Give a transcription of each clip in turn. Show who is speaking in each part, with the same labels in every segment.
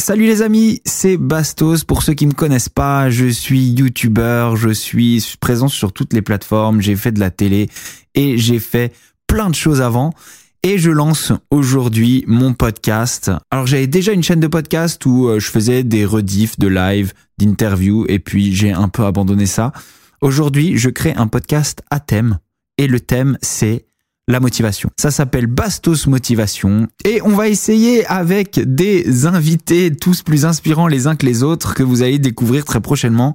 Speaker 1: Salut les amis, c'est Bastos. Pour ceux qui me connaissent pas, je suis youtubeur, je suis présent sur toutes les plateformes, j'ai fait de la télé et j'ai fait plein de choses avant. Et je lance aujourd'hui mon podcast. Alors j'avais déjà une chaîne de podcast où euh, je faisais des rediffs de live, d'interviews, et puis j'ai un peu abandonné ça. Aujourd'hui, je crée un podcast à thème, et le thème c'est la motivation. Ça s'appelle Bastos Motivation, et on va essayer avec des invités tous plus inspirants les uns que les autres que vous allez découvrir très prochainement,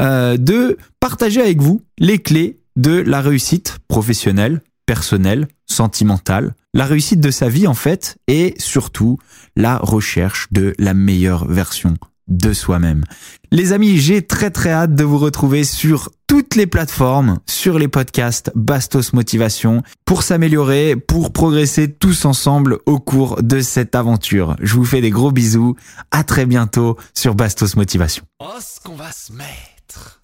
Speaker 1: euh, de partager avec vous les clés de la réussite professionnelle, personnelle, sentimentale, la réussite de sa vie en fait, et surtout la recherche de la meilleure version de soi-même. Les amis, j'ai très très hâte de vous retrouver sur toutes les plateformes, sur les podcasts Bastos Motivation, pour s'améliorer, pour progresser tous ensemble au cours de cette aventure. Je vous fais des gros bisous, à très bientôt sur Bastos Motivation.
Speaker 2: Oh, ce qu'on va se mettre